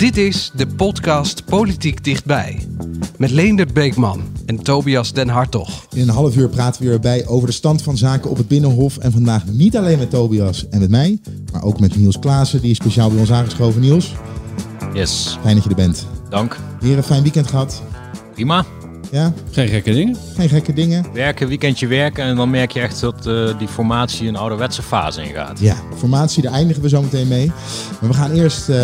Dit is de podcast Politiek Dichtbij. Met Leendert Beekman en Tobias Den Hartog. In een half uur praten we weer bij over de stand van zaken op het Binnenhof. En vandaag niet alleen met Tobias en met mij, maar ook met Niels Klaassen. Die is speciaal bij ons aangeschoven. Niels, Yes, fijn dat je er bent. dank. Weer een fijn weekend gehad. Prima. Ja, Geen gekke dingen. geen gekke dingen. Werken, weekendje werken en dan merk je echt dat eh, die formatie een ouderwetse fase ingaat. Ja, formatie, daar eindigen we zo meteen mee. Maar we gaan eerst eh,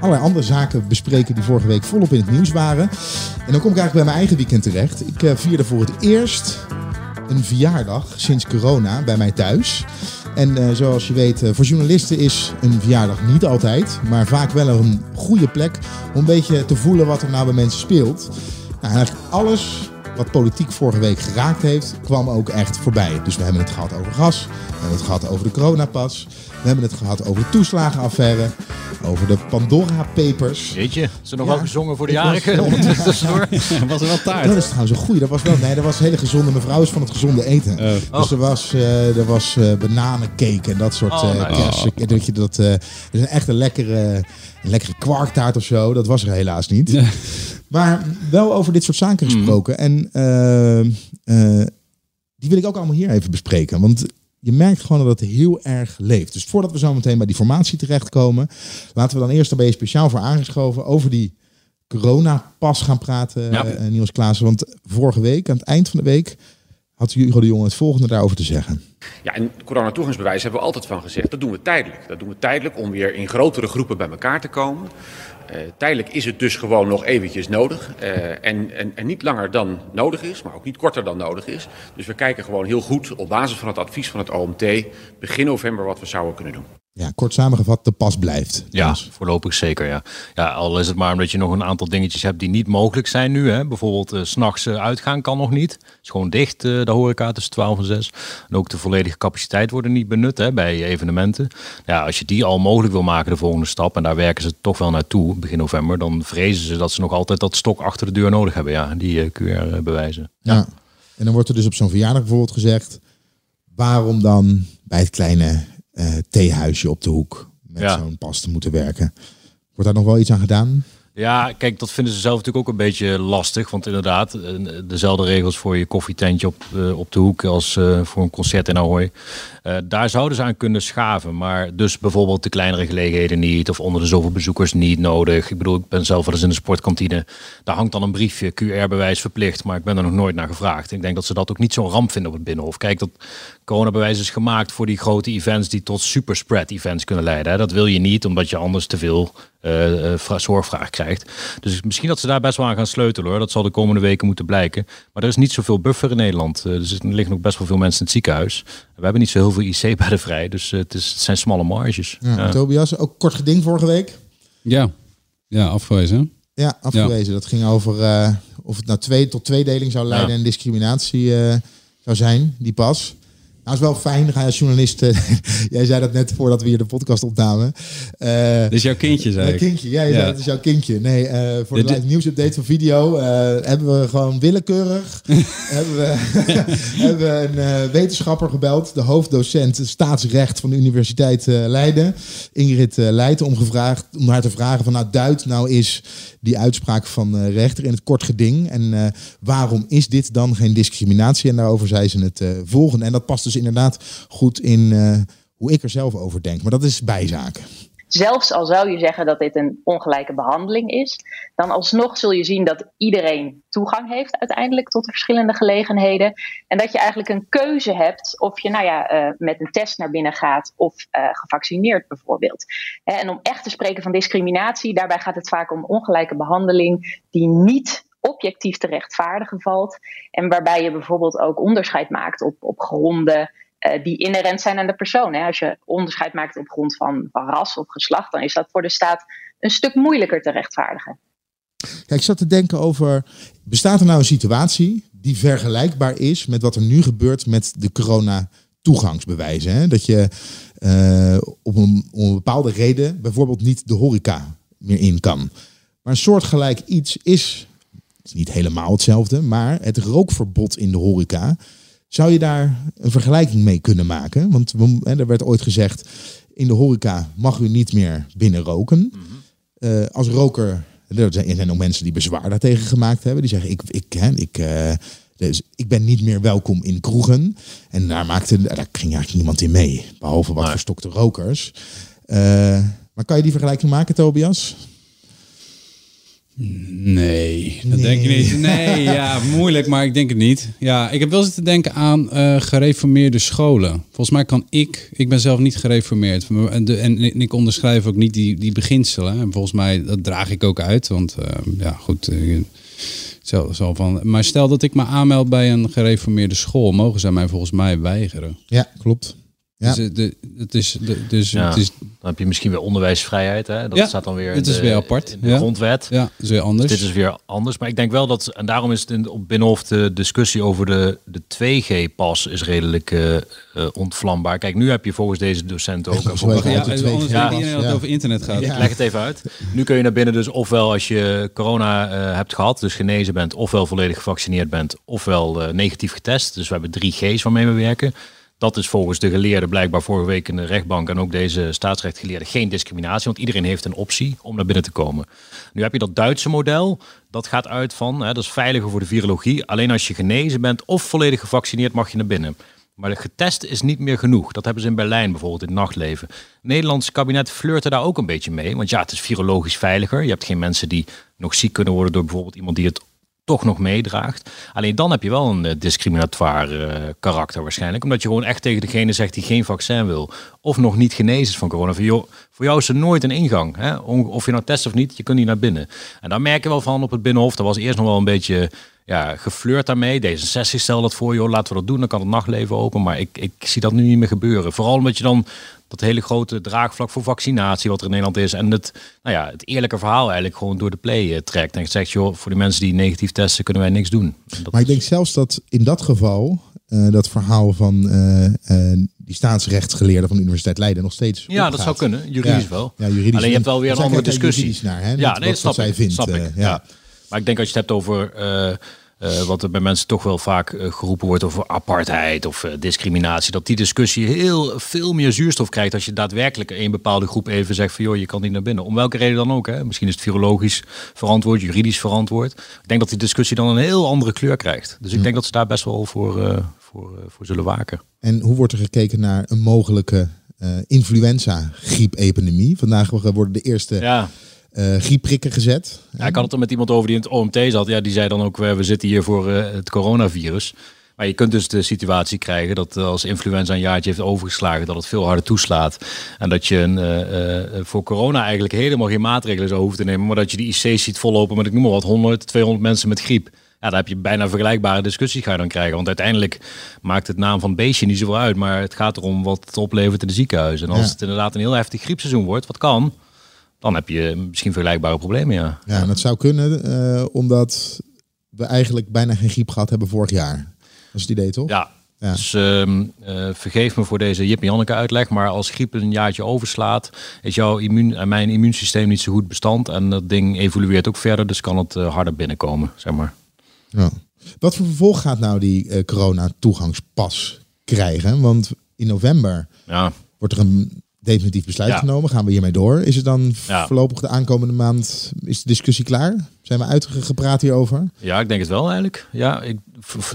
allerlei andere zaken bespreken die vorige week volop in het nieuws waren. En dan kom ik eigenlijk bij mijn eigen weekend terecht. Ik eh, vierde voor het eerst een verjaardag sinds corona bij mij thuis. En eh, zoals je weet, voor journalisten is een verjaardag niet altijd, maar vaak wel een goede plek om een beetje te voelen wat er nou bij mensen speelt. Nou, en eigenlijk alles wat politiek vorige week geraakt heeft, kwam ook echt voorbij. Dus we hebben het gehad over gas, we hebben het gehad over de coronapas, we hebben het gehad over de toeslagenaffaire, over de Pandora Papers. Jeetje, is er nog Ja, wel gezongen voor de jarigen ondertussen? Was er wel taart? Dat is trouwens een goeie. Dat was wel, nee, dat was hele gezonde mevrouw is van het gezonde eten. Oh. Dus er was, eh, er was eh, bananencake en dat soort Oh, eh nice. En Dat je dat, eh, dus een echt een lekkere, een lekkere kwarktaart of zo. Dat was er helaas niet. Maar wel over dit soort zaken gesproken. En eh, eh, die wil ik ook allemaal hier even bespreken. Want je merkt gewoon dat het heel erg leeft. Dus voordat we zo meteen bij die formatie terechtkomen, laten we dan eerst, daar ben je speciaal voor aangeschoven, over die coronapas gaan praten, Ja. eh, Niels Klaassen. Want vorige week, aan het eind van de week, had Hugo de Jonge het volgende daarover te zeggen. Ja, en coronatoegangsbewijs hebben we altijd van gezegd, dat doen we tijdelijk. Dat doen we tijdelijk om weer in grotere groepen bij elkaar te komen. Eh, tijdelijk is het dus gewoon nog eventjes nodig. Eh, en, en, en niet langer dan nodig is, maar ook niet korter dan nodig is. Dus we kijken gewoon heel goed op basis van het advies van het OMT begin november wat we zouden kunnen doen. Ja, kort samengevat, de pas blijft. Ja, Dus, voorlopig zeker, ja. Ja, al is het maar omdat je nog een aantal dingetjes hebt die niet mogelijk zijn nu. Hè. Bijvoorbeeld eh, 's s'nachts uitgaan kan nog niet. Het is gewoon dicht, eh de horeca tussen 12 en 6. En ook de volledige capaciteit wordt er niet benut hè, bij evenementen. Ja, als je die al mogelijk wil maken, de volgende stap, en daar werken ze toch wel naartoe, begin november, dan vrezen ze dat ze nog altijd dat stok achter de deur nodig hebben, ja, die eh, QR-bewijzen. ja. En dan wordt er dus op zo'n verjaardag bijvoorbeeld gezegd, waarom dan bij het kleine eh, theehuisje op de hoek met Ja. zo'n pas te moeten werken? Wordt daar nog wel iets aan gedaan? Ja, kijk, dat vinden ze zelf natuurlijk ook een beetje lastig. Want inderdaad, eh, dezelfde regels voor je koffietentje op, eh, op de hoek als eh, voor een concert in Ahoy. Eh, daar zouden ze aan kunnen schaven. Maar dus bijvoorbeeld de kleinere gelegenheden niet. Of onder de zoveel bezoekers niet nodig. Ik bedoel, ik ben zelf wel eens in de sportkantine. Daar hangt dan een briefje, QR-bewijs verplicht. Maar ik ben er nog nooit naar gevraagd. Ik denk dat ze dat ook niet zo'n ramp vinden op het Binnenhof. Kijk, dat coronabewijs is gemaakt voor die grote events die tot superspread events kunnen leiden. Hè. Dat wil je niet, omdat je anders te veel eh, eh, vra- zorgvraag krijgt. Dus misschien dat ze daar best wel aan gaan sleutelen hoor. Dat zal de komende weken moeten blijken. Maar er is niet zoveel buffer in Nederland. Eh, dus er liggen nog best wel veel mensen in het ziekenhuis. We hebben niet zo heel veel IC-bedden vrij. Dus het, is, het zijn smalle marges. Ja. Tobias, ook kort geding vorige week. Ja. Ja, afgewezen. Ja, afgewezen. Dat ging over eh, of het nou twee tot tweedeling zou leiden Ja. en discriminatie eh, zou zijn, die pas. Nou, is wel fijn. Ga je als journalist. eh, jij zei dat net voordat we hier de podcast opnamen. Eh, Dit is jouw kindje, zei Een ik. kindje, ja, je Ja. zei, dat is jouw kindje. Nee, eh, voor de nieuwsupdate van video eh, hebben we gewoon willekeurig hebben we, hebben we een eh, wetenschapper gebeld, de hoofddocent staatsrecht van de Universiteit eh, Leiden, Ingrid eh, Leijten, om, gevraagd, om haar te vragen van nou duid nou is die uitspraak van rechter in het kort geding en eh, waarom is dit dan geen discriminatie? En daarover zei ze het eh, volgende. En dat past dus inderdaad goed in eh, hoe ik er zelf over denk. Maar dat is bijzaken. zelfs al zou je zeggen dat dit een ongelijke behandeling is, dan alsnog zul je zien dat iedereen toegang heeft uiteindelijk tot de verschillende gelegenheden. En dat je eigenlijk een keuze hebt of je nou ja, eh, met een test naar binnen gaat of eh, gevaccineerd bijvoorbeeld. En om echt te spreken van discriminatie, daarbij gaat het vaak om ongelijke behandeling die niet objectief te rechtvaardigen valt. En waarbij je bijvoorbeeld ook onderscheid maakt op, op gronden eh, die inherent zijn aan de persoon. Hè. Als je onderscheid maakt op grond van, van ras of geslacht, dan is dat voor de staat een stuk moeilijker te rechtvaardigen. Kijk, ik zat te denken over, bestaat er nou een situatie die vergelijkbaar is met wat er nu gebeurt met de toegangsbewijzen. Hè? Dat je uh, op een, om een bepaalde reden bijvoorbeeld niet de horeca meer in kan. Maar een soortgelijk iets is, is niet helemaal hetzelfde, maar het rookverbod in de horeca. Zou je daar een vergelijking mee kunnen maken? Want er werd ooit gezegd, in de horeca mag u niet meer binnen roken. Uh, als roker, er zijn ook mensen die bezwaar daartegen gemaakt hebben. Die zeggen, ik, ik, hè, ik, uh, dus ik ben niet meer welkom in kroegen. En daar, maakte, daar ging eigenlijk niemand in mee. Behalve wat verstokte rokers. Uh, maar kan je die vergelijking maken, Tobias? Nee, dat denk ik niet. Nee, ja, moeilijk, maar ik denk het niet. Ja, ik heb wel zitten denken aan uh, gereformeerde scholen. Volgens mij kan ik, ik ben zelf niet gereformeerd. En, de, en ik onderschrijf ook niet die, die beginselen. En volgens mij, dat draag ik ook uit. Want uh, ja, goed, uh, zo, zo van. Maar stel dat ik me aanmeld bij een gereformeerde school, mogen zij mij volgens mij weigeren. Ja, klopt. Ja. Dus, de, het is, de, dus ja, het is, dan heb je misschien weer onderwijsvrijheid. Hè? Dat Ja, staat dan weer het in is de, weer apart. in de Ja. grondwet. ja, is weer anders. Dus dit is weer anders. Maar ik denk wel dat, en daarom is het in, op Binnenhof de discussie over de, de 2G-pas is redelijk eh, eh, ontvlambaar. Kijk, nu heb je volgens deze docent ook... Zo even ja, anders iedereen dat het over internet gaat. Ja. Ik leg het even uit. Nu kun je naar binnen dus ofwel als je corona eh, hebt gehad, dus genezen bent, ofwel volledig gevaccineerd bent, ofwel eh, negatief getest. Dus we hebben drie G's waarmee we werken. Dat is volgens de geleerden blijkbaar vorige week in de rechtbank en ook deze staatsrechtgeleerden geen discriminatie, want iedereen heeft een optie om naar binnen te komen. Nu heb je dat Duitse model, dat gaat uit van, hè, dat is veiliger voor de virologie. Alleen als je genezen bent of volledig gevaccineerd mag je naar binnen. Maar getest is niet meer genoeg. Dat hebben ze in Berlijn bijvoorbeeld in het nachtleven. Het Nederlandse kabinet flirte daar ook een beetje mee. Want ja, het is virologisch veiliger. Je hebt geen mensen die nog ziek kunnen worden door bijvoorbeeld iemand die het toch nog meedraagt. Alleen dan heb je wel een eh, discriminatoire eh, karakter waarschijnlijk. Omdat je gewoon echt tegen degene zegt die geen vaccin wil. Of nog niet genezen is van corona. Voor jou is er nooit een ingang. Hè? Of je nou test of niet, je kunt niet naar binnen. En daar merk je wel van op het Binnenhof. Dat was eerst nog wel een beetje ja, geflirt daarmee. D66 stelt dat voor, joh, laten we dat doen. Dan kan het nachtleven open. Maar ik, ik zie dat nu niet meer gebeuren. Vooral omdat je dan dat hele grote draagvlak voor vaccinatie wat er in Nederland is. En het, nou ja, het eerlijke verhaal eigenlijk gewoon door de play eh, trekt. En zegt, joh, voor die mensen die negatief testen kunnen wij niks doen. En dat Maar ik denk zelfs dat in dat geval eh, dat verhaal van eh, eh, die staatsrechtsgeleerde van de Universiteit Leiden nog steeds. ja, dat zou kunnen. Juridisch Ja. wel. Ja, juridisch. Alleen je hebt wel weer een andere discussie. naar, hè? Ja, Niet nee, wat, dat snap wat zij ik. vindt. snap ik. ja. Maar ik denk als je het hebt over eh, eh, wat er bij mensen toch wel vaak eh, geroepen wordt over apartheid of discriminatie, dat die discussie heel veel meer zuurstof krijgt als je daadwerkelijk een bepaalde groep even zegt van joh, je kan niet naar binnen. Om welke reden dan ook. Hè? Misschien is het virologisch verantwoord, juridisch verantwoord. Ik denk dat die discussie dan een heel andere kleur krijgt. Dus ik denk dat ze daar best wel voor, voor, voor zullen waken. En hoe wordt er gekeken naar een mogelijke influenza-griepepidemie? Vandaag worden de eerste Ja. Eh griepprikken gezet. Ja, ik had het er met iemand over die in het OMT zat. Ja, die zei dan ook, we we zitten hier voor eh, het coronavirus. Maar je kunt dus de situatie krijgen dat eh, als influenza een jaartje heeft overgeslagen, dat het veel harder toeslaat. En dat je een, eh, eh, voor corona eigenlijk helemaal geen maatregelen zou hoeven te nemen. Maar dat je die IC's ziet vollopen met, ik noem maar wat, 100, 200 mensen met griep. Ja, daar heb je bijna vergelijkbare discussies ga je dan krijgen. Want uiteindelijk maakt het naam van het beestje niet zoveel uit. Maar het gaat erom wat het oplevert in de ziekenhuizen. En als Ja. het inderdaad een heel heftig griepseizoen wordt, wat kan, dan heb je misschien vergelijkbare problemen, ja. Ja, en dat zou kunnen eh, omdat we eigenlijk bijna geen griep gehad hebben vorig jaar. Dat is het idee, toch? Ja. Ja. Dus ehm, eh, vergeef me voor deze Jip en Janneke uitleg, maar als griep een jaartje overslaat, is jouw immuun en mijn immuunsysteem niet zo goed bestand en dat ding evolueert ook verder, dus kan het eh, harder binnenkomen, zeg maar. Ja. Wat voor vervolg gaat nou die eh, corona-toegangspas krijgen? Want in november Ja, wordt er een definitief besluit Ja. genomen. Gaan we hiermee door? Is het dan Ja. voorlopig de aankomende maand, is de discussie klaar? Zijn we uitgepraat hierover? ja, ik denk het wel eigenlijk. Ja, ik,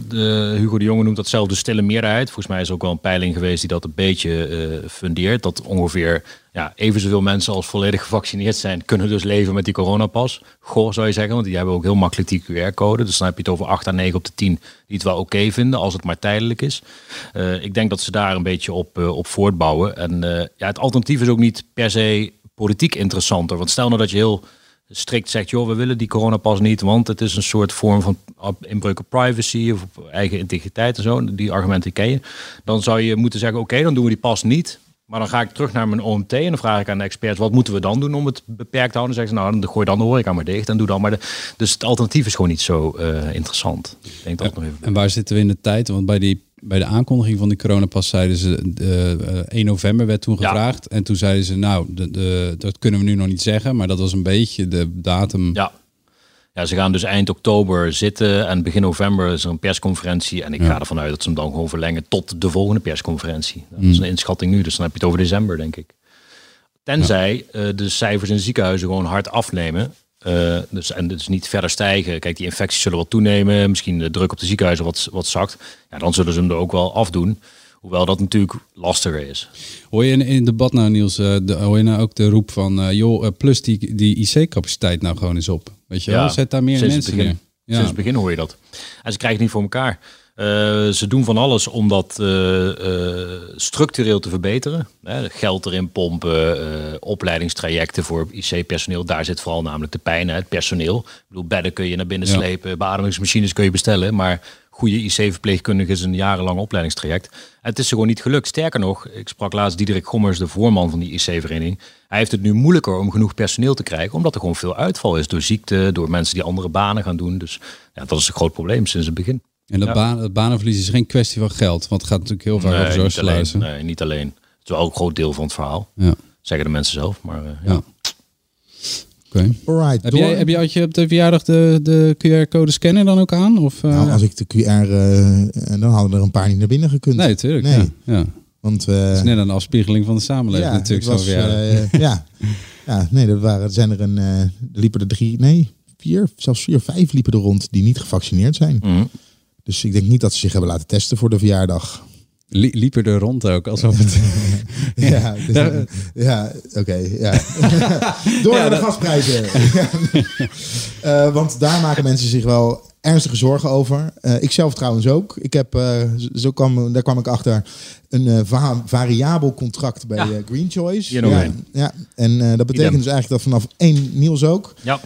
de, Hugo de Jonge noemt dat zelf de stille meerderheid. Volgens mij is er ook wel een peiling geweest die dat een beetje eh, fundeert. Dat ongeveer ja, even zoveel mensen als volledig gevaccineerd zijn, kunnen dus leven met die coronapas. Goh, zou je zeggen, want die hebben ook heel makkelijk die QR-code. Dus dan heb je het over 8 à 9 op de 10 die het wel oké vinden, als het maar tijdelijk is. Eh, ik denk dat ze daar een beetje op, eh, op voortbouwen. En ja, het alternatief is ook niet per se politiek interessanter. Want stel nou dat je heel strikt zegt, joh, we willen die coronapas niet, want het is een soort vorm van inbreuk op privacy of op eigen integriteit en zo. Die argumenten ken je. Dan zou je moeten zeggen, oké, dan doen we die pas niet. Maar dan ga ik terug naar mijn OMT en dan vraag ik aan de experts, wat moeten we dan doen om het beperkt te houden? Dan zeggen ze, nou, dan gooi dan de horeca maar dicht en doe dan maar de... Dus het alternatief is gewoon niet zo eh, interessant. Ik denk dat nog even... En waar zitten we in de tijd? Want bij die bij de aankondiging van die coronapas zeiden ze, uh, 1 november werd toen gevraagd. En toen zeiden ze, nou, de, de, dat kunnen we nu nog niet zeggen, maar dat was een beetje de datum. Ja. Ja, ze gaan dus eind oktober zitten en begin november is er een persconferentie. En ik ga ervan uit dat ze hem dan gewoon verlengen tot de volgende persconferentie. Dat is een inschatting nu, dus dan heb je het over december, denk ik. Tenzij uh, de cijfers in ziekenhuizen gewoon hard afnemen. Uh, dus, en dus niet verder stijgen. Kijk, die infecties zullen wat toenemen. Misschien de druk op de ziekenhuizen wat, wat zakt. Ja, dan zullen ze hem er ook wel afdoen. Hoewel dat natuurlijk lastiger is. Hoor je in, in het debat nou, Niels, uh, de, hoor je nou ook de roep van... Uh, joh, plus die, die IC-capaciteit nou gewoon eens op. Weet je wel, zet daar meer mensen begin, neer. Sinds het begin hoor je dat. En ze krijgen het niet voor elkaar. Uh, ze doen van alles om dat uh, uh, structureel te verbeteren. Hè, geld erin pompen, opleidingstrajecten voor IC-personeel. Daar zit vooral namelijk de pijn, hè, het personeel. Ik bedoel, bedden kun je naar binnen ja. slepen, beademingsmachines kun je bestellen. Maar goede IC-verpleegkundige is een jarenlang opleidingstraject. En het is gewoon niet gelukt. Sterker nog, ik sprak laatst Diederik Gommers, de voorman van die IC-vereniging. Hij heeft het nu moeilijker om genoeg personeel te krijgen, omdat er gewoon veel uitval is door ziekte, door mensen die andere banen gaan doen. Dus ja, dat is een groot probleem sinds het begin. En dat Ja. baan, banenverlies is geen kwestie van geld. Want het gaat natuurlijk heel vaak over alleen, zorgsluizen. nee, niet alleen. Het is wel ook een groot deel van het verhaal. Ja. Zeggen de mensen zelf. Maar eh, ja. Ja. Oké. Alright, Heb jij, heb je, had je op de verjaardag de, de QR-code scanner dan ook aan? Of, eh, Nou, als ik de QR, eh, dan hadden er een paar niet naar binnen gekund. Nee, tuurlijk. Nee. Ja. Ja. Want eh, Het is net een afspiegeling van de samenleving natuurlijk. zo'n was, verjaardag. eh, ja. ja, nee, er waren, er zijn er een, eh, er liepen er drie, nee, vier, zelfs vier, vijf liepen er rond die niet gevaccineerd zijn. Mhm. Dus ik denk niet dat ze zich hebben laten testen voor de verjaardag. Lie- liepen er rond ook, alsof het... Ja, dus- ja oké. ja. Door naar de gasprijzen. Eh, want daar maken mensen zich wel ernstige zorgen over. Eh, ik zelf trouwens ook. Ik heb, eh, zo kwam, daar kwam ik achter, een eh, va- variabel contract bij Ja. eh, Green Choice. Ja, een. ja, en eh, dat betekent Idem. dus eigenlijk dat vanaf 1 Niels ook. ja.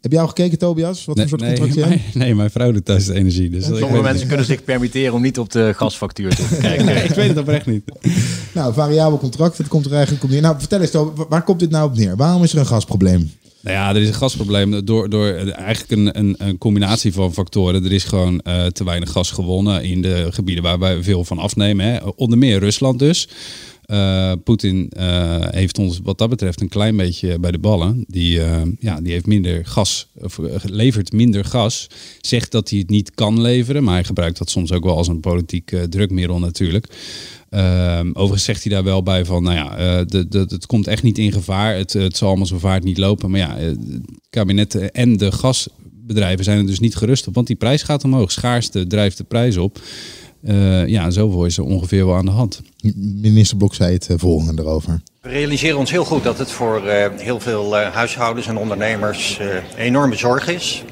Heb jij al gekeken, Tobias? Wat Nee, voor soort nee, contract je hebt? mijn, nee, mijn vrouw doet thuis de energie. Dus Sommige mensen kunnen zich permitteren om niet op de gasfactuur te kijken. nee, ik weet het oprecht niet. Nou, variabel contract, dat komt er eigenlijk op neer. Nou, vertel eens, Tobias, waar komt dit nou op neer? Waarom is er een gasprobleem? Nou ja, er is een gasprobleem door, door eigenlijk een, een, een combinatie van factoren. Er is gewoon eh, te weinig gas gewonnen in de gebieden waar wij veel van afnemen. Hè. Onder meer Rusland dus. Eh, Poetin eh, heeft ons wat dat betreft een klein beetje bij de ballen. Die, eh, ja, die heeft minder gas, levert minder gas. Zegt dat hij het niet kan leveren, maar hij gebruikt dat soms ook wel als een politiek drukmiddel natuurlijk. Ehm, overigens zegt hij daar wel bij van, nou ja, de, het komt echt niet in gevaar. Het, het zal allemaal zo vaart niet lopen. Maar ja, het kabinet en de gasbedrijven zijn er dus niet gerust op. Want die prijs gaat omhoog. Schaarste drijft de prijs op. Eh, ja, zoveel is er ongeveer wel aan de hand. Minister Blok zei het eh, volgende erover. We realiseren ons heel goed dat het voor eh, heel veel eh, huishoudens en ondernemers eh, een enorme zorg is.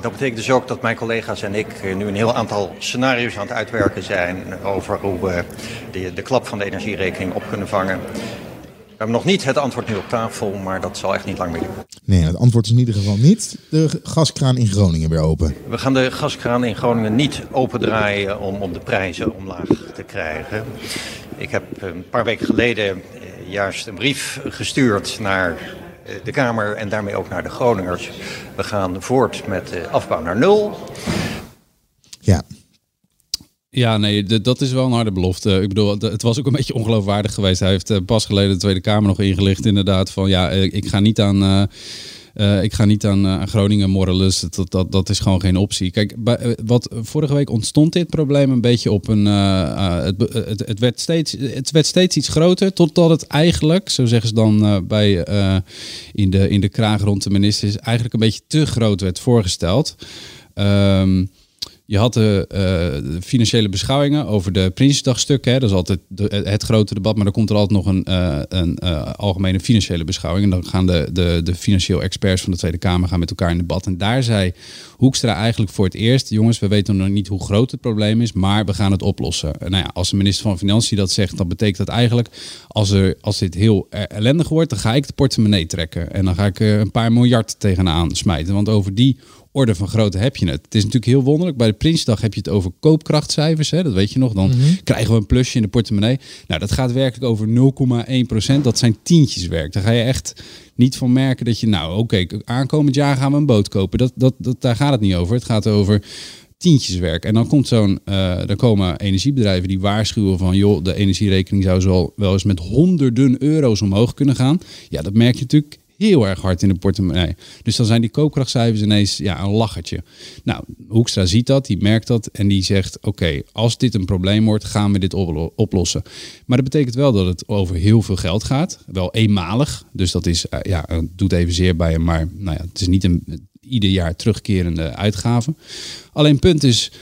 Dat betekent dus ook dat mijn collega's en ik nu een heel aantal scenario's aan het uitwerken zijn over hoe we de, de klap van de energierekening op kunnen vangen. We hebben nog niet het antwoord nu op tafel, maar dat zal echt niet lang meer duren. Nee, het antwoord is in ieder geval niet de gaskraan in Groningen weer open. We gaan de gaskraan in Groningen niet opendraaien om, om de prijzen omlaag te krijgen. Ik heb een paar weken geleden eh, juist een brief gestuurd naar eh, de Kamer en daarmee ook naar de Groningers. We gaan voort met de afbouw naar nul. Ja, Ja, nee, dat is wel een harde belofte. Ik bedoel, het was ook een beetje ongeloofwaardig geweest. Hij heeft eh, pas geleden de Tweede Kamer nog ingelicht, inderdaad, van ja, eh, ik ga niet aan. eh, ik ga niet aan, Groningen morrelen, dus dat, dat, is gewoon geen optie. Kijk, wat, vorige week ontstond dit probleem een beetje op een... het, het, het, werd steeds, het werd steeds iets groter, totdat het eigenlijk, zo zeggen ze dan bij, in, de, in de kraag rond de ministers, eigenlijk een beetje te groot werd voorgesteld. Ehm je had de, eh, de financiële beschouwingen over de Prinsjesdagstukken. Hè. Dat is altijd het grote debat. Maar dan komt er altijd nog een, eh, een eh, algemene financiële beschouwing. En dan gaan de, de, de financieel experts van de Tweede Kamer gaan met elkaar in debat. En daar zei Hoekstra eigenlijk voor het eerst... jongens, we weten nog niet hoe groot het probleem is... maar we gaan het oplossen. En Nou ja, als de minister van Financiën dat zegt... dan betekent dat eigenlijk... als, er, als dit heel eh, ellendig wordt... dan ga ik de portemonnee trekken. En dan ga ik een paar miljard tegenaan smijten. Want over die orde van grootte heb je het. Het is natuurlijk heel wonderlijk. Bij de Prinsdag heb je het over koopkrachtcijfers. Hè? Dat weet je nog. Dan krijgen we een plusje in de portemonnee. Nou, dat gaat werkelijk over 0,1 procent. Dat zijn tientjes werk. Daar ga je echt niet van merken dat je... Nou, oké, aankomend jaar gaan we een boot kopen. Dat, dat, dat, daar gaat het niet over. Het gaat over tientjeswerk. En dan komt zo'n, uh, dan komen energiebedrijven die waarschuwen van, joh, de energierekening zou zo wel eens met honderden euro's omhoog kunnen gaan. Ja, dat merk je natuurlijk heel erg hard in de portemonnee. Dus dan zijn die koopkrachtcijfers ineens ja, een lachertje. Nou, Hoekstra ziet dat, die merkt dat en die zegt: Oké, als dit een probleem wordt, gaan we dit oplossen. Maar dat betekent wel dat het over heel veel geld gaat. Wel eenmalig. Dus dat is, uh, ja, doet even zeer bij hem, maar nou ja, het is niet een ieder jaar terugkerende uitgave. Alleen punt is.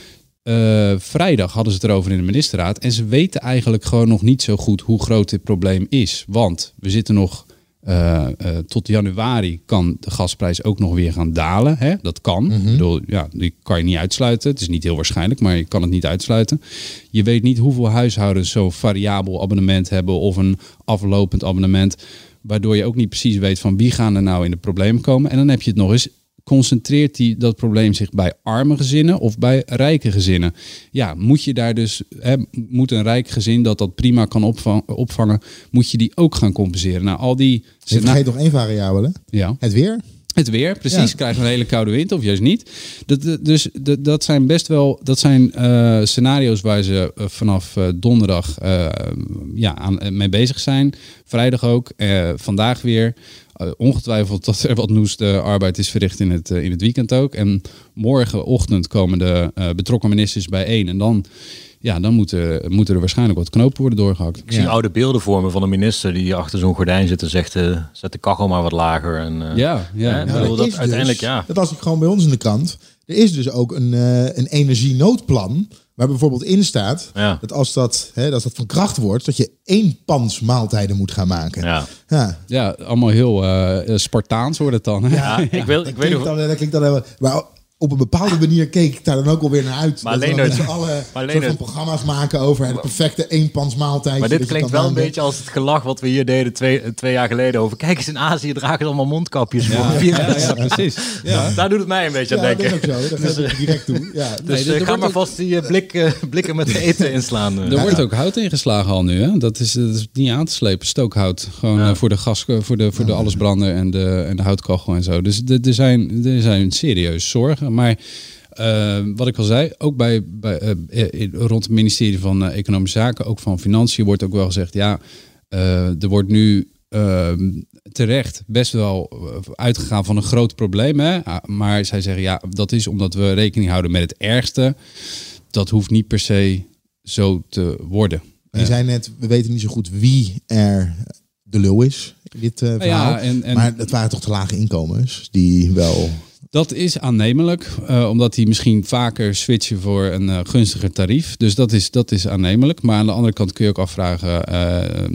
Uh, vrijdag hadden ze het erover in de ministerraad. En ze weten eigenlijk gewoon nog niet zo goed hoe groot dit probleem is. Want we zitten nog uh, uh, tot januari kan de gasprijs ook nog weer gaan dalen. Hè? Dat kan. Mm -hmm. bedoel, ja, die kan je niet uitsluiten. Het is niet heel waarschijnlijk, maar je kan het niet uitsluiten. Je weet niet hoeveel huishoudens zo'n variabel abonnement hebben of een aflopend abonnement. Waardoor je ook niet precies weet van wie gaan er nou in de problemen komen. En dan heb je het nog eens concentreert die, dat probleem zich bij arme gezinnen of bij rijke gezinnen? Ja, moet je daar dus, hè, moet een rijk gezin dat dat prima kan opvang, opvangen, moet je die ook gaan compenseren? Nou, al die. Je vergeet nog één variabele. Ja. Het weer. Het weer, precies. Ja. Krijgen we een hele koude wind of juist niet. Dat, dus dat, dat zijn best wel dat zijn uh, scenario's waar ze uh, vanaf uh, donderdag ja, aan, mee bezig zijn. Vrijdag ook. vandaag weer. ongetwijfeld dat er wat noest arbeid is verricht in het, in het weekend ook. En morgenochtend komen de betrokken ministers bijeen. En dan ja, dan moeten, moeten er waarschijnlijk wat knopen worden doorgehakt. Ik zie oude beelden voor me van een minister die achter zo'n gordijn zit en zegt, uh, zet de kachel maar wat lager. En, uh, ja, ja. ja, dat, dat uiteindelijk, dus, ja. Dat was ik gewoon bij ons in de krant. Er is dus ook een, uh, een energienoodplan waar bijvoorbeeld in staat ja. dat als dat, hè, als dat van kracht wordt, dat je één pans maaltijden moet gaan maken. Ja, ja. ja allemaal heel Spartaans wordt het dan. Hè? Ja, ik, wil, ik weet nog... Dan, dat klinkt dan helemaal, maar op een bepaalde manier keek ik daar dan ook alweer naar uit. Maar dat alleen met z'n allen soort van programma's maken over het perfecte eenpansmaaltijd. Maar dit klinkt wel een beetje als het gelach wat we hier deden twee, twee jaar geleden over. Kijk eens, in Azië dragen ze allemaal mondkapjes ja, voor. Ja, ja, ja, precies. Ja. Daar doet het mij een beetje ja, aan denken. Dat is ook zo, dat geef ik direct toe. Ja. Dus nee, uh, ga maar ook... vast die uh, blik, uh, blikken met eten inslaan. Er wordt ook hout ingeslagen al nu. Hè? Dat, is, dat is niet aan te slepen, stookhout. Gewoon voor de gas, voor de, voor de allesbrander en de, en de houtkachel en zo. Dus er zijn, er zijn serieus zorgen. Maar uh, wat ik al zei, ook bij, bij, uh, rond het ministerie van uh, Economische Zaken, ook van Financiën, wordt ook wel gezegd: ja, er wordt nu ehm, terecht best wel uitgegaan van een groot probleem. Hè? Maar zij zeggen: ja, dat is omdat we rekening houden met het ergste. Dat hoeft niet per se zo te worden. Je zei net, we weten niet zo goed wie er de lul is in dit verhaal. Ja, en, en, maar het waren toch te lage inkomens die wel dat is aannemelijk, uh, omdat die misschien vaker switchen voor een uh, gunstiger tarief. Dus dat is, dat is aannemelijk. Maar aan de andere kant kun je ook afvragen, uh,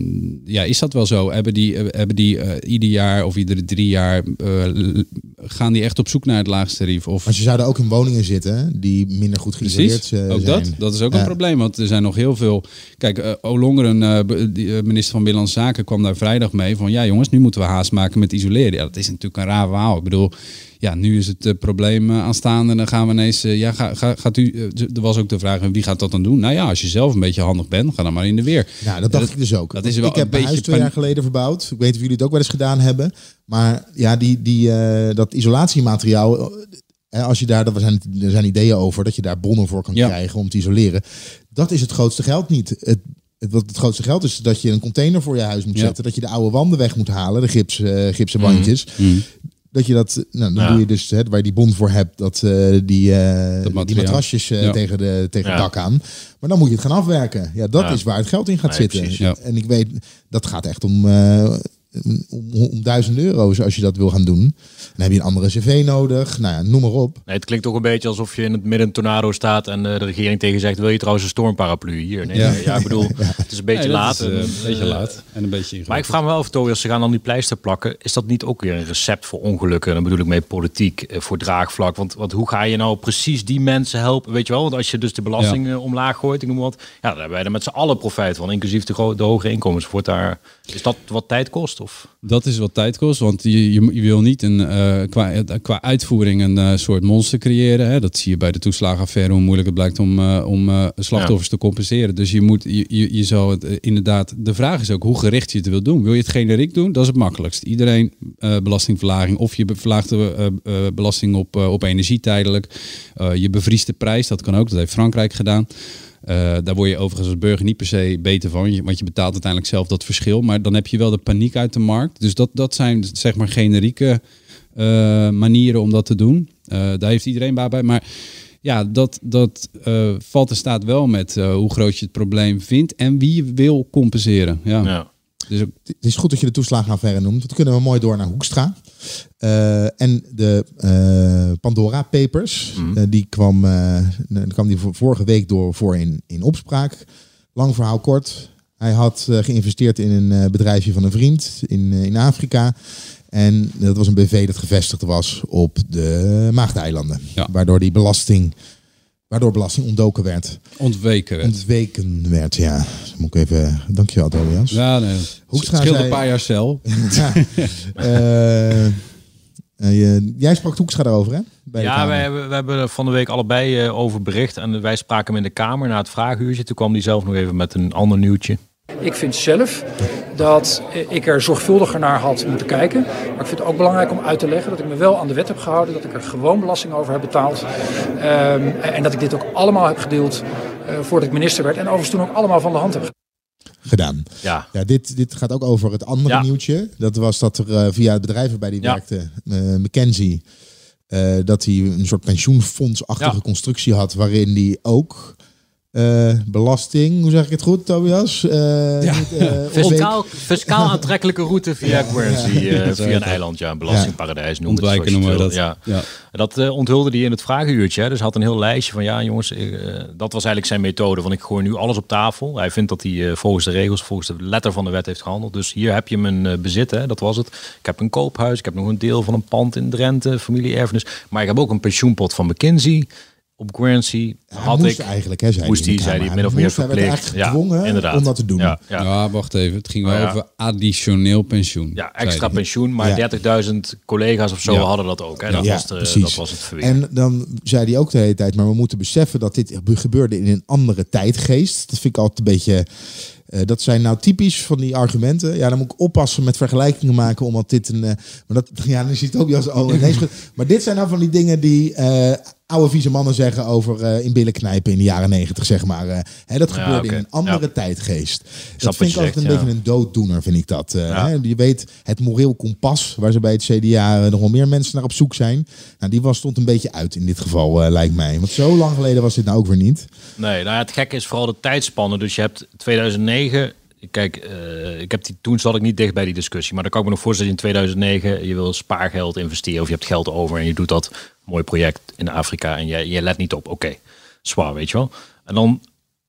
ja, is dat wel zo? Hebben die, hebben die ieder jaar of iedere drie jaar, gaan die echt op zoek naar het laagste tarief? Of... Maar ze zouden ook in woningen zitten die minder goed geïsoleerd zijn. ook dat, dat is ook een probleem. Want er zijn nog heel veel... Kijk, Olongeren, minister van Binnenlandse Zaken, kwam daar vrijdag mee van... Ja jongens, nu moeten we haast maken met isoleren. Ja, dat is natuurlijk een raar verhaal. Ik bedoel ja, nu is het uh, probleem uh, aanstaande. En dan gaan we ineens. Uh, ja, ga, ga, gaat u. er was ook de vraag: wie gaat dat dan doen? Nou ja, als je zelf een beetje handig bent, ga dan maar in de weer. Ja, dat dacht dat, ik dus ook. Dat is wel ik heb een huis twee jaar geleden verbouwd. Ik weet of jullie het ook wel eens gedaan hebben. Maar ja, die, die, dat isolatiemateriaal. als je daar, er zijn, er zijn ideeën over dat je daar bonnen voor kan ja. krijgen om te isoleren. Dat is het grootste geld niet. Het, het, wat het grootste geld is dat je een container voor je huis moet Ja. zetten. Dat je de oude wanden weg moet halen, de gips, eh, gipsen bandjes. Mm. Dat je dat, nou, dan Ja. doe je dus, hè, waar je die bond voor hebt, dat, eh, die, eh, die matrasjes eh, Ja. tegen, de, tegen Ja. het dak aan. Maar dan moet je het gaan afwerken. Ja, dat Ja. is waar het geld in gaat Nee, zitten. precies. Ja. En ik weet, dat gaat echt om, eh, om, om duizend euro's als je dat wil gaan doen. Dan heb je een andere cv nodig. Nou ja, noem maar op. Nee, het klinkt toch een beetje alsof je in het midden een tornado staat en eh, de regering tegen zegt: Wil je trouwens een stormparaplu hier? Nee, Ja. ja. ja, ik bedoel, het is een beetje Nee, laat. is, eh, en, een beetje laat. En een beetje Maar ik vraag me wel af, Tory, als ze gaan dan die pleister plakken, is dat niet ook weer een recept voor ongelukken? Dan bedoel ik mee politiek, eh, voor draagvlak. Want, want hoe ga je nou precies die mensen helpen? Weet je wel, want als je dus de belasting omlaag gooit, ik noem wat, ja, dan hebben wij er met z'n allen profijt van, inclusief de, de hogere inkomens. Wordt daar, is dat wat tijd kost? Of? Dat is wat tijd kost, want je, je, je wil niet een, uh, qua, qua uitvoering een uh, soort monster creëren. Hè. Dat zie je bij de toeslagenaffaire, hoe moeilijk het blijkt om, uh, om slachtoffers ja. te compenseren. Dus je, moet, je, je, je zou het inderdaad, de vraag is ook hoe gericht je het wil doen. Wil je het generiek doen? Dat is het makkelijkst. Iedereen belastingverlaging of je verlaagt de belasting op, op energie tijdelijk. je bevriest de prijs, dat kan ook, dat heeft Frankrijk gedaan. Uh, daar word je overigens als burger niet per se beter van, want je betaalt uiteindelijk zelf dat verschil. Maar dan heb je wel de paniek uit de markt. Dus dat, dat zijn zeg maar generieke uh, manieren om dat te doen. Uh, daar heeft iedereen baat bij. Maar ja, dat, dat valt in staat wel met hoe groot je het probleem vindt en wie je wil compenseren. Ja. ja. Dus het is goed dat je de toeslagenaffaire noemt. Dan kunnen we mooi door naar Hoekstra. Uh, en de uh, Pandora Papers, mm. uh, die kwam, kwam die vorige week door voor in, in opspraak. Lang verhaal kort. Hij had geïnvesteerd in een bedrijfje van een vriend in, in Afrika. En dat was een BV dat gevestigd was op de Maagdeilanden. Ja. Waardoor die belasting Waardoor belasting ontdoken werd. Ontweken werd. Ontweken werd, ja. Dat moet ik even... Dankjewel, Tobias. Ja, nee. Hoekstra scheelde een paar jaar cel. ja. uh, uh, jij sprak Hoekstra daarover, hè? Bij ja, wij hebben, we hebben er van de week allebei uh, over bericht. En wij spraken hem in de Kamer na het vraaguurtje. Toen kwam hij zelf nog even met een ander nieuwtje. Ik vind zelf dat ik er zorgvuldiger naar had moeten kijken. Maar ik vind het ook belangrijk om uit te leggen dat ik me wel aan de wet heb gehouden. Dat ik er gewoon belasting over heb betaald. Um, en dat ik dit ook allemaal heb gedeeld uh, voordat ik minister werd. En overigens toen ook allemaal van de hand heb gedaan. Ja. ja dit, dit gaat ook over het andere ja. nieuwtje. Dat was dat er uh, via het bedrijf waarbij die ja. werkte, uh, McKenzie, dat hij een soort pensioenfondsachtige constructie had waarin die ook uh, belasting, hoe zeg ik het goed, Tobias? Uh, ja. uh, fiscaal, fiscaal aantrekkelijke route via Guernsey, ja. via een eiland, ja, een belastingparadijs noemen Ontwijken noemen we dat. Ja. ja. Dat onthulde hij in het vragenuurtje. Hè. Dus had een heel lijstje van, ja jongens, dat was eigenlijk zijn methode. Van ik gooi nu alles op tafel. Hij vindt dat hij volgens de regels, volgens de letter van de wet heeft gehandeld. Dus hier heb je mijn bezit, hè, dat was het. Ik heb een koophuis, ik heb nog een deel van een pand in Drenthe, familie-erfenis. Maar ik heb ook een pensioenpot van McKinsey op Guernsey ja, had moest ik eigenlijk, hè, zei moest die, zei die min of meer verplicht. Ja, gedwongen om dat te doen. Ja, ja. ja, wacht even. Het ging wel oh, over additioneel pensioen. Ja, extra pensioen, maar 30.000 collega's of zo hadden dat ook. Hè. Dat, was de, dat was het verweer. En dan zei hij ook de hele tijd, maar we moeten beseffen dat dit gebeurde in een andere tijdgeest. Dat vind ik altijd een beetje uh, dat zijn nou typisch van die argumenten. Ja, dan moet ik oppassen met vergelijkingen maken, omdat dit een. Uh, maar dat, ja, dan ziet Tobias al ineens. maar dit zijn nou van die dingen die uh, oude vieze mannen zeggen over in billen knijpen in de jaren negentig, zeg maar. hè, dat gebeurde ja, okay. in een andere ja. tijdgeest. Dat vind ik altijd een ja. beetje een dooddoener, vind ik dat. Hè? Je weet, het moreel kompas, waar ze bij het CDA nog wel meer mensen naar op zoek zijn. Nou, die was, stond een beetje uit in dit geval, lijkt mij. Want zo lang geleden was dit nou ook weer niet. Nee, nou het gekke is vooral de tijdspannen. Dus je hebt 2009 Kijk, uh, ik heb die, toen zat ik niet dicht bij die discussie. Maar dan kan ik me nog voorstellen in 2009 je wil spaargeld investeren of je hebt geld over en je doet dat mooi project in Afrika en je, je let niet op. Oké, zwaar, weet je wel. En dan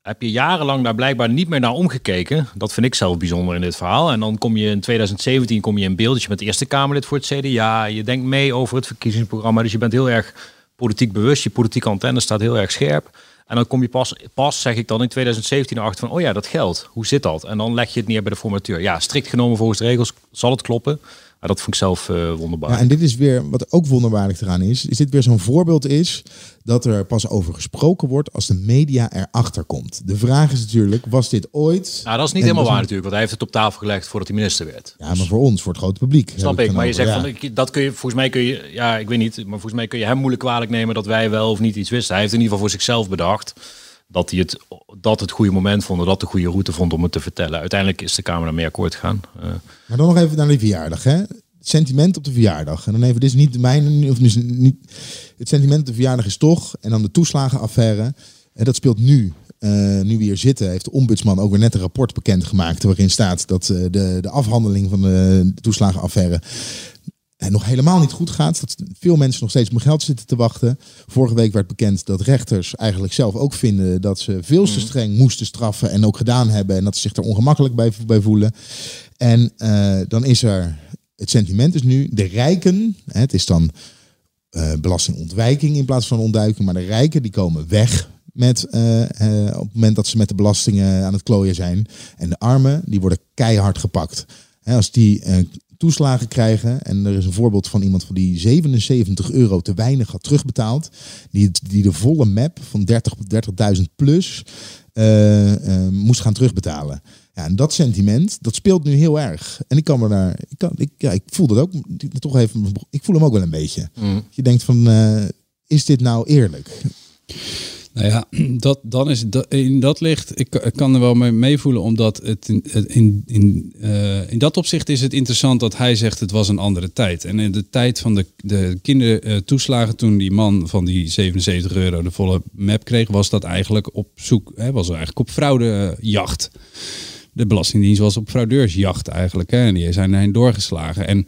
heb je jarenlang daar blijkbaar niet meer naar omgekeken. Dat vind ik zelf bijzonder in dit verhaal. En dan kom je in 2017 kom je in beeld. Dus je bent Eerste Kamerlid voor het CDA. Je denkt mee over het verkiezingsprogramma. Dus je bent heel erg politiek bewust. Je politieke antenne staat heel erg scherp. En dan kom je pas, pas zeg ik dan in 2017 achter van, oh ja, dat geldt. Hoe zit dat? En dan leg je het neer bij de formateur. Ja, strikt genomen volgens de regels zal het kloppen. Maar dat vond ik zelf uh, wonderbaar. Ja, en dit is weer, wat ook wonderbaarlijk eraan is, is dit weer zo'n voorbeeld is dat er pas over gesproken wordt als de media erachter komt. De vraag is natuurlijk, was dit ooit... Nou, dat is niet helemaal waar natuurlijk, want hij heeft het op tafel gelegd voordat hij minister werd. Ja, maar voor ons, voor het grote publiek. Snap ik, maar je zegt van, dat kun je, volgens mij kun je, ja, ik weet niet, maar volgens mij kun je hem moeilijk kwalijk nemen dat wij wel of niet iets wisten. Hij heeft in ieder geval voor zichzelf bedacht dat hij het, dat het goede moment vond, dat de goede route vond om het te vertellen. Uiteindelijk is de Kamer daarmee akkoord gegaan. Uh, maar dan nog even naar die verjaardag, hè? sentiment op de verjaardag. En dan even, dit is niet mijn, of niet, het sentiment op de verjaardag is toch, en dan de toeslagenaffaire. En dat speelt nu. Uh, nu we hier zitten, heeft de ombudsman ook weer net een rapport bekendgemaakt. waarin staat dat uh, de, de afhandeling van de, de toeslagenaffaire en nog helemaal niet goed gaat. Dat veel mensen nog steeds op geld zitten te wachten. Vorige week werd bekend dat rechters eigenlijk zelf ook vinden dat ze veel te streng moesten straffen en ook gedaan hebben. En dat ze zich er ongemakkelijk bij, bij voelen. En uh, dan is er, het sentiment is nu, de rijken, hè, het is dan uh, belastingontwijking in plaats van ontduiken, maar de rijken die komen weg met, uh, op het moment dat ze met de belastingen aan het klooien zijn. En de armen, die worden keihard gepakt. Hè, als die eh, toeslagen krijgen en er is een voorbeeld van iemand van die 77 euro te weinig had terugbetaald, die, die de volle map van 30 30.000 plus eh, eh, moest gaan terugbetalen. Ja, en dat sentiment, dat speelt nu heel erg. En ik kan me daar, ik, kan, ik, ja, ik voel dat ook, toch even, ik voel hem ook wel een beetje. Mm. Je denkt van, eh, is dit nou eerlijk? Nou ja, dat, dan is in dat licht, ik, kan er wel mee meevoelen, omdat het in, in, in, eh, in dat opzicht is het interessant dat hij zegt het was een andere tijd. En in de tijd van de, de kindertoeslagen, toen die man van die 77 euro de volle map kreeg, was dat eigenlijk op zoek, hè, was eigenlijk op fraudejacht. De Belastingdienst was op fraudeursjacht eigenlijk. Hè, en die zijn erin doorgeslagen. En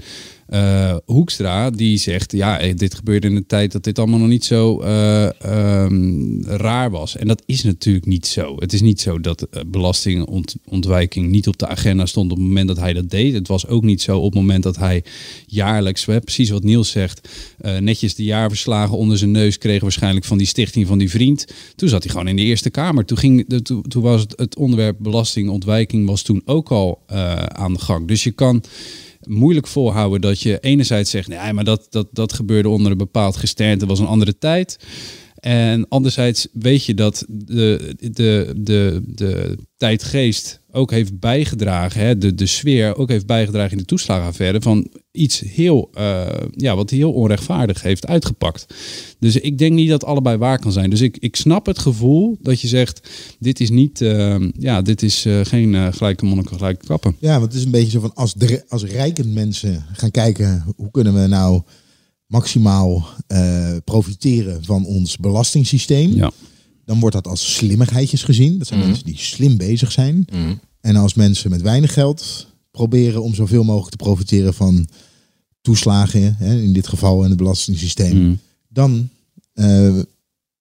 eh, Hoekstra die zegt, ja, eh, dit gebeurde in een tijd dat dit allemaal nog niet zo eh, ehm, raar was. En dat is natuurlijk niet zo. Het is niet zo dat belastingontwijking niet op de agenda stond op het moment dat hij dat deed. Het was ook niet zo op het moment dat hij jaarlijks, precies wat Niels zegt, netjes de jaarverslagen onder zijn neus kreeg waarschijnlijk van die stichting van die vriend. Toen zat hij gewoon in de Eerste Kamer. Toen, ging, de- toen, was het, het onderwerp belastingontwijking was toen ook al aan de gang. Dus je kan moeilijk volhouden dat je enerzijds zegt, nee, maar dat, dat, dat gebeurde onder een bepaald gesternte, was een andere tijd. En anderzijds weet je dat de, de, de, de tijdgeest ook heeft bijgedragen, hè, de, de sfeer ook heeft bijgedragen in de toeslagenaffaire van iets heel, eh, ja, wat heel onrechtvaardig heeft uitgepakt. Dus ik denk niet dat allebei waar kan zijn. Dus ik, ik snap het gevoel dat je zegt, dit is niet, eh, ja, dit is eh, geen gelijke monniken, gelijke kappen. Ja, want het is een beetje zo van als, als rijke mensen gaan kijken hoe kunnen we nou maximaal eh, profiteren van ons belastingssysteem, Ja. dan wordt dat als slimmigheidjes gezien. Dat zijn Mhm. mensen die slim bezig zijn. Mhm. En als mensen met weinig geld proberen om zoveel mogelijk te profiteren van toeslagen, hè, in dit geval in het belastingssysteem, Mm. dan eh,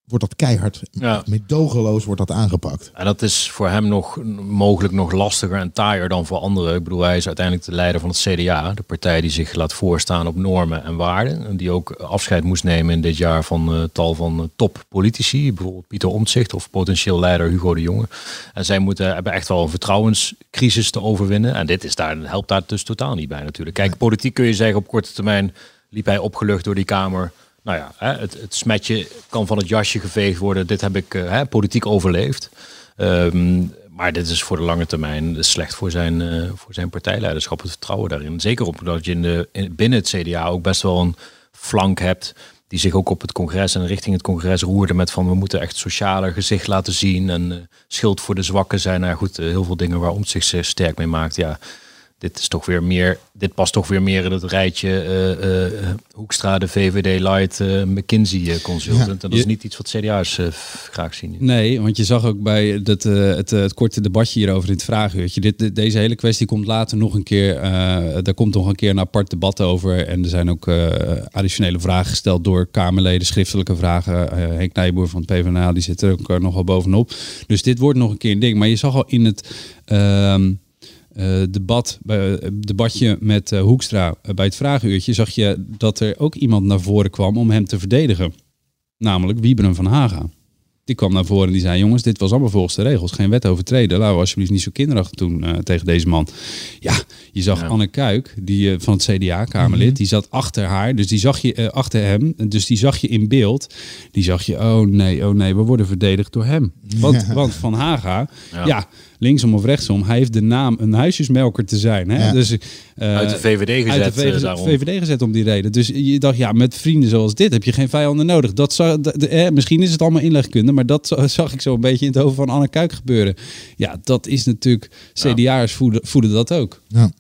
wordt dat keihard, Ja. medogeloos wordt dat aangepakt. En dat is voor hem nog mogelijk nog lastiger en taaier dan voor anderen. Ik bedoel, hij is uiteindelijk de leider van het CDA, de partij die zich laat voorstaan op normen en waarden. En die ook afscheid moest nemen in dit jaar van eh, tal van eh, toppolitici, bijvoorbeeld Pieter Omtzigt of potentieel leider Hugo de Jonge. En zij moeten, hebben echt wel een vertrouwenscrisis te overwinnen. En dit is daar, helpt daar dus totaal niet bij natuurlijk. Kijk, politiek kun je zeggen op korte termijn liep hij opgelucht door die Kamer. Nou ja, het, het smetje kan van het jasje geveegd worden. Dit heb ik eh, hè, politiek overleefd. Ehm, maar dit is voor de lange termijn slecht voor zijn, eh, voor zijn partijleiderschap, het vertrouwen daarin. Zeker omdat je in de, in, binnen het CDA ook best wel een flank hebt die zich ook op het congres en richting het congres roerde met van we moeten echt socialer gezicht laten zien en eh, schild voor de zwakken zijn. Nou goed, heel veel dingen waar Omtzigt zich sterk mee maakt. Ja, dit is toch weer meer, dit past toch weer meer in het rijtje eh, Hoekstra, de VVD Light, eh, McKinsey consultant. Ja. en dat is niet iets wat CDA's graag zien. Nee, want je zag ook bij dat, het, het korte debatje hierover in het vraaguurtje. Dit, deze hele kwestie komt later nog een keer. daar komt nog een keer een apart debat over. En er zijn ook additionele vragen gesteld door Kamerleden, schriftelijke vragen. Henk Nijboer van het PvdA, die zit er ook nogal bovenop. Dus dit wordt nog een keer een ding. Maar je zag al in het. ehm, eh, debat, bij, eh, debatje met eh, Hoekstra eh, bij het vragenuurtje zag je dat er ook iemand naar voren kwam om hem te verdedigen. Namelijk Wieberen van Haga. Die kwam naar voren en die zei: Jongens, dit was allemaal volgens de regels. Geen wet overtreden. Laten we alsjeblieft niet zo kinderachtig doen eh, tegen deze man. Ja, je zag Ja. Anne Kuik, die, eh, van het CDA-Kamerlid, die zat achter haar. Dus die zag je eh, achter hem. Dus die zag je in beeld. Die zag je: Oh nee, oh nee, we worden verdedigd door hem. Want, want Van Haga, ja. Ja. Linksom of rechtsom, hij heeft de naam een huisjesmelker te zijn. Hè? Ja. Dus, eh, Uit de VVD gezet. uit de eh, VVD, daarom. VVD gezet om die reden. Dus je dacht, ja, met vrienden zoals dit heb je geen vijanden nodig. Dat zou, de, de- eh, misschien is het allemaal inlegkunde, maar dat za- zag ik zo een beetje in het hoofd van Anne Kuik gebeuren. Ja, dat is natuurlijk, CDA'ers voeden, voeden dat ook. Ja.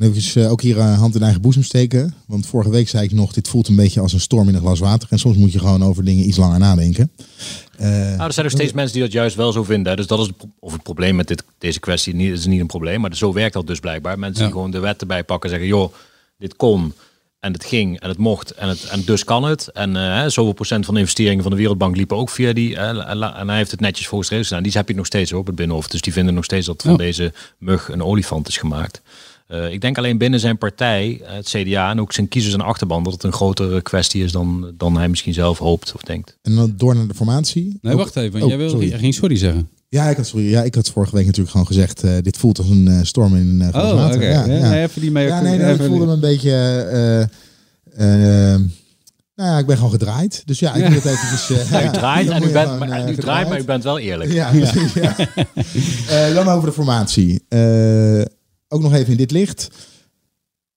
Even eh, ook hier eh, hand in eigen boezem steken. Want vorige week zei ik nog, dit voelt een beetje als een storm in een glas water. En soms moet je gewoon over dingen iets langer nadenken. Eh, Nou, er zijn er steeds mensen die dat juist wel zo vinden. Dus dat is het, of het probleem met dit, deze kwestie. Niet, is niet een probleem, maar zo werkt dat dus blijkbaar. Mensen Ja. die gewoon de wet erbij pakken en zeggen: joh, dit kon en het ging en het mocht en, het, en dus kan het. En zoveel procent van de investeringen van de Wereldbank liepen ook via die. en hij heeft het netjes volgens regels gedaan. Die heb je nog steeds hoor, op het Binnenhof. Dus die vinden nog steeds dat van Ja. deze mug een olifant is gemaakt. Eh, ik denk alleen binnen zijn partij, eh, het CDA en ook zijn kiezers en achterban, dat het een grotere kwestie is dan, dan hij misschien zelf hoopt of denkt. en dan door naar de formatie. Nee, wacht even. want oh, jij, wil, sorry. jij ging sorry zeggen. Ja, ik had, sorry, ja, ik had vorige week natuurlijk gewoon gezegd, uh, dit voelt als een uh, storm in uh, oh, water. Okay. Ja, ja. Nee, even die mee. Ja, nee, nee, ik voelde me een beetje... nou ja, ik ben gewoon gedraaid. Dus ja, ik moet het eventjes... ja, u draait, en u, bent, gewoon, maar, u draait, maar u bent wel eerlijk. Ja, ja. dan over de formatie. Ook nog even in dit licht.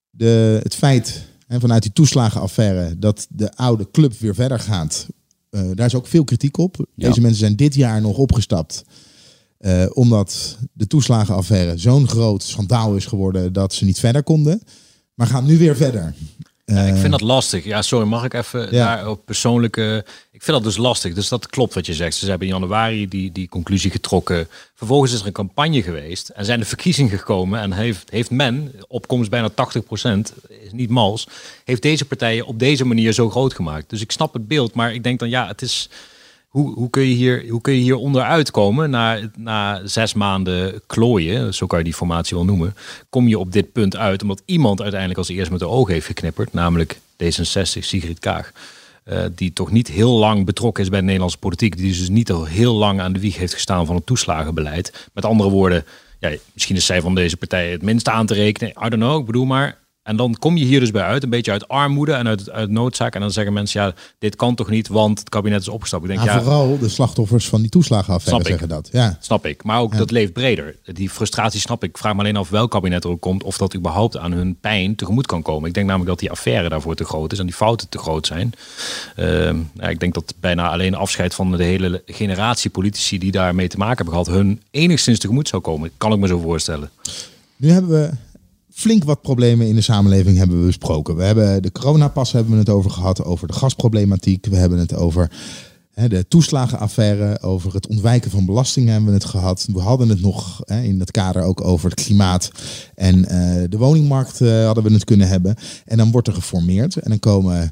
De, het feit en vanuit die toeslagenaffaire dat de oude club weer verder gaat. Uh, daar is ook veel kritiek op. Deze mensen zijn dit jaar nog opgestapt. Uh, omdat de toeslagenaffaire zo'n groot schandaal is geworden dat ze niet verder konden. Maar gaan nu weer verder. Ja, ik vind dat lastig. Ja, sorry, mag ik even ja. daar op persoonlijke... Ik vind dat dus lastig. Dus dat klopt wat je zegt. Ze hebben in januari die, die conclusie getrokken. Vervolgens is er een campagne geweest en zijn de verkiezingen gekomen. En heeft, heeft men, opkomst bijna 80% is niet mals, heeft deze partijen op deze manier zo groot gemaakt. Dus ik snap het beeld, maar ik denk dan ja, het is hoe, hoe, kun je hier, hoe kun je hier onderuit komen na, na zes maanden klooien, zo kan je die formatie wel noemen, kom je op dit punt uit omdat iemand uiteindelijk als eerst met de ogen heeft geknipperd, namelijk D66, Sigrid Kaag. Uh, die toch niet heel lang betrokken is bij de Nederlandse politiek. Die dus niet al heel lang aan de wieg heeft gestaan van het toeslagenbeleid. Met andere woorden, ja, misschien is zij van deze partij het minste aan te rekenen. I don't know, ik bedoel maar. En dan kom je hier dus bij uit, een beetje uit armoede en uit, uit noodzaak. En dan zeggen mensen, ja, dit kan toch niet, want het kabinet is opgestapt. Ik denk, ja, vooral de slachtoffers van die toeslagenaffaire zeggen dat. Ja. Snap ik. Maar ook dat leeft breder. Die frustratie snap ik. Ik vraag me alleen af welk kabinet er ook komt, of dat überhaupt aan hun pijn tegemoet kan komen. Ik denk namelijk dat die affaire daarvoor te groot is en die fouten te groot zijn. Uh, ja, ik denk dat bijna alleen afscheid van de hele generatie politici die daarmee te maken hebben gehad, hun enigszins tegemoet zou komen. Kan ik me zo voorstellen. Nu hebben we flink wat problemen in de samenleving hebben we besproken. We hebben de coronapas hebben we het over gehad, over de gasproblematiek. We hebben het over hè, de toeslagenaffaire, over het ontwijken van belastingen hebben we het gehad. We hadden het nog hè, in dat kader ook over het klimaat en uh, de woningmarkt uh, hadden we het kunnen hebben. En dan wordt er geformeerd en dan komen uh,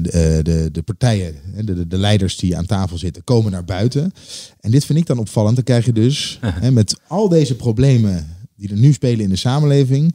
de, de, de, partijen, de, de, leiders die aan tafel zitten, komen naar buiten. En dit vind ik dan opvallend. Dan krijg je dus hè, met al deze problemen die er nu spelen in de samenleving.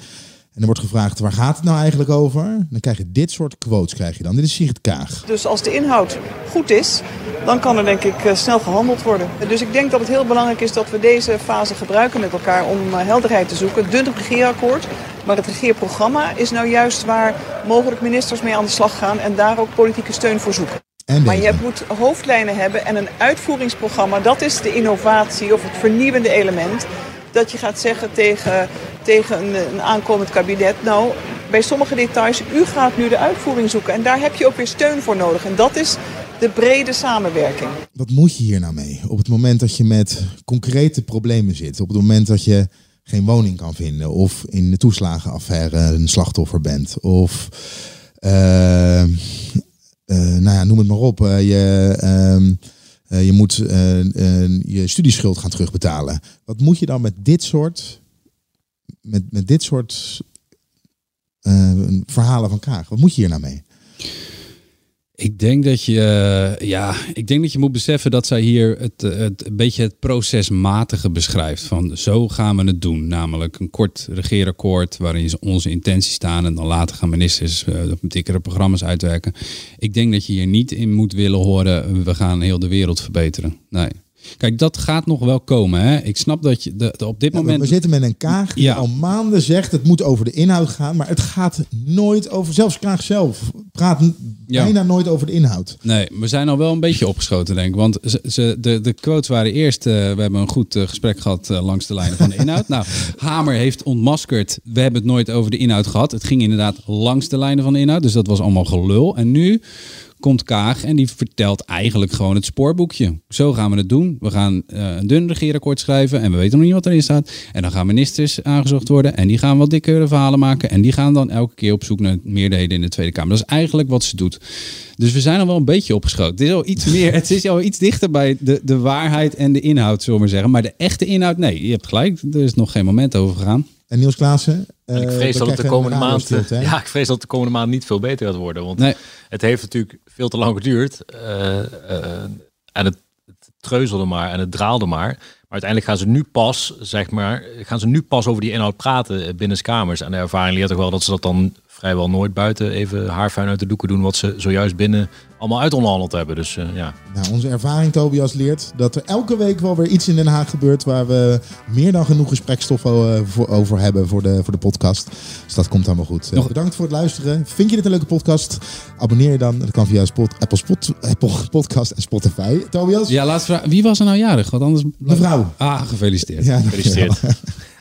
En er wordt gevraagd, waar gaat het nou eigenlijk over? Dan krijg je dit soort quotes. Krijg je dan. Dit is Sigrid Kaag. Dus als de inhoud goed is, dan kan er denk ik eh, snel gehandeld worden. Dus ik denk dat het heel belangrijk is dat we deze fase gebruiken met elkaar om eh, helderheid te zoeken. Dun regeerakkoord, maar het regeerprogramma is nou juist waar mogelijk ministers mee aan de slag gaan en daar ook politieke steun voor zoeken. Maar je moet hoofdlijnen hebben en een uitvoeringsprogramma. Dat is de innovatie of het vernieuwende element dat je gaat zeggen tegen, tegen een, aankomend kabinet... nou, bij sommige details, u gaat nu de uitvoering zoeken. En daar heb je ook weer steun voor nodig. En dat is de brede samenwerking. Wat moet je hier nou mee? Op het moment dat je met concrete problemen zit. Op het moment dat je geen woning kan vinden. Of in de toeslagenaffaire een slachtoffer bent. Of... Uh, nou ja, noem het maar op. Uh, je... Uh, je moet uh, je studieschuld gaan terugbetalen. Wat moet je dan met dit soort, met, met dit soort verhalen van Kaag? Wat moet je hier nou mee? Ik denk dat je, eh, ja, ik denk dat je moet beseffen dat zij hier het, eh, het een beetje het procesmatige beschrijft. Van zo gaan we het doen. Namelijk een kort regeerakkoord waarin onze intenties staan. En dan later gaan ministers uh, dikkere programma's uitwerken. Ik denk dat je hier niet in moet willen horen. We gaan heel de wereld verbeteren. Nee. Kijk, dat gaat nog wel komen. Hè? Ik snap dat je de, op dit moment. We zitten met een Kaag die al maanden zegt het moet over de inhoud gaan, maar het gaat nooit over. Zelfs Kaag zelf praat bijna nooit over de inhoud. Nee, we zijn al wel een beetje opgeschoten, denk ik. Want ze, ze de, de quotes waren eerst. Uh, we hebben een goed uh, gesprek gehad uh, langs de lijnen van de inhoud. nou, Hamer heeft ontmaskerd. We hebben het nooit over de inhoud gehad. Het ging inderdaad langs de lijnen van de inhoud. Dus dat was allemaal gelul. En nu komt Kaag en die vertelt eigenlijk gewoon het spoorboekje. Zo gaan we het doen. We gaan uh, een dun regeerakkoord schrijven en we weten nog niet wat erin staat. En dan gaan ministers aangezocht worden en die gaan wat dikkere verhalen maken. En die gaan dan elke keer op zoek naar meerderheden in de Tweede Kamer. Dat is eigenlijk wat ze doet. Dus we zijn al wel een beetje opgeschoten. Het is al iets meer, het is al iets dichter bij de, de waarheid en de inhoud, zullen we maar zeggen. Maar de echte inhoud, nee, je hebt gelijk. Er is nog geen moment over gegaan. En Niels Klaassen? ik eh, vrees dat het de komende maand. Ja, ik vrees dat de komende maand niet veel beter gaat worden. Want nee. het heeft natuurlijk veel te lang geduurd. Uh, uh, en het, het treuzelde maar en het draalde maar. Maar uiteindelijk gaan ze nu pas, zeg maar, gaan ze nu pas over die inhoud praten binnen kamers. En de ervaring leert toch wel dat ze dat dan vrijwel nooit buiten even haarfijn uit de doeken doen wat ze zojuist binnen allemaal uitonderhandeld hebben. Dus uh, ja. Nou, onze ervaring, Tobias, leert dat er elke week wel weer iets in Den Haag gebeurt waar we meer dan genoeg gesprekstof voor, over hebben voor de, voor de podcast. Dus dat komt allemaal goed. Nog... bedankt voor het luisteren. Vind je dit een leuke podcast? Abonneer je dan. Dat kan via Spot, Apple, Spot, Apple Podcast en Spotify. Tobias? Ja, laatste vraag. Wie was er nou jarig? Want anders... Mevrouw. Ah, gefeliciteerd. Ja, gefeliciteerd.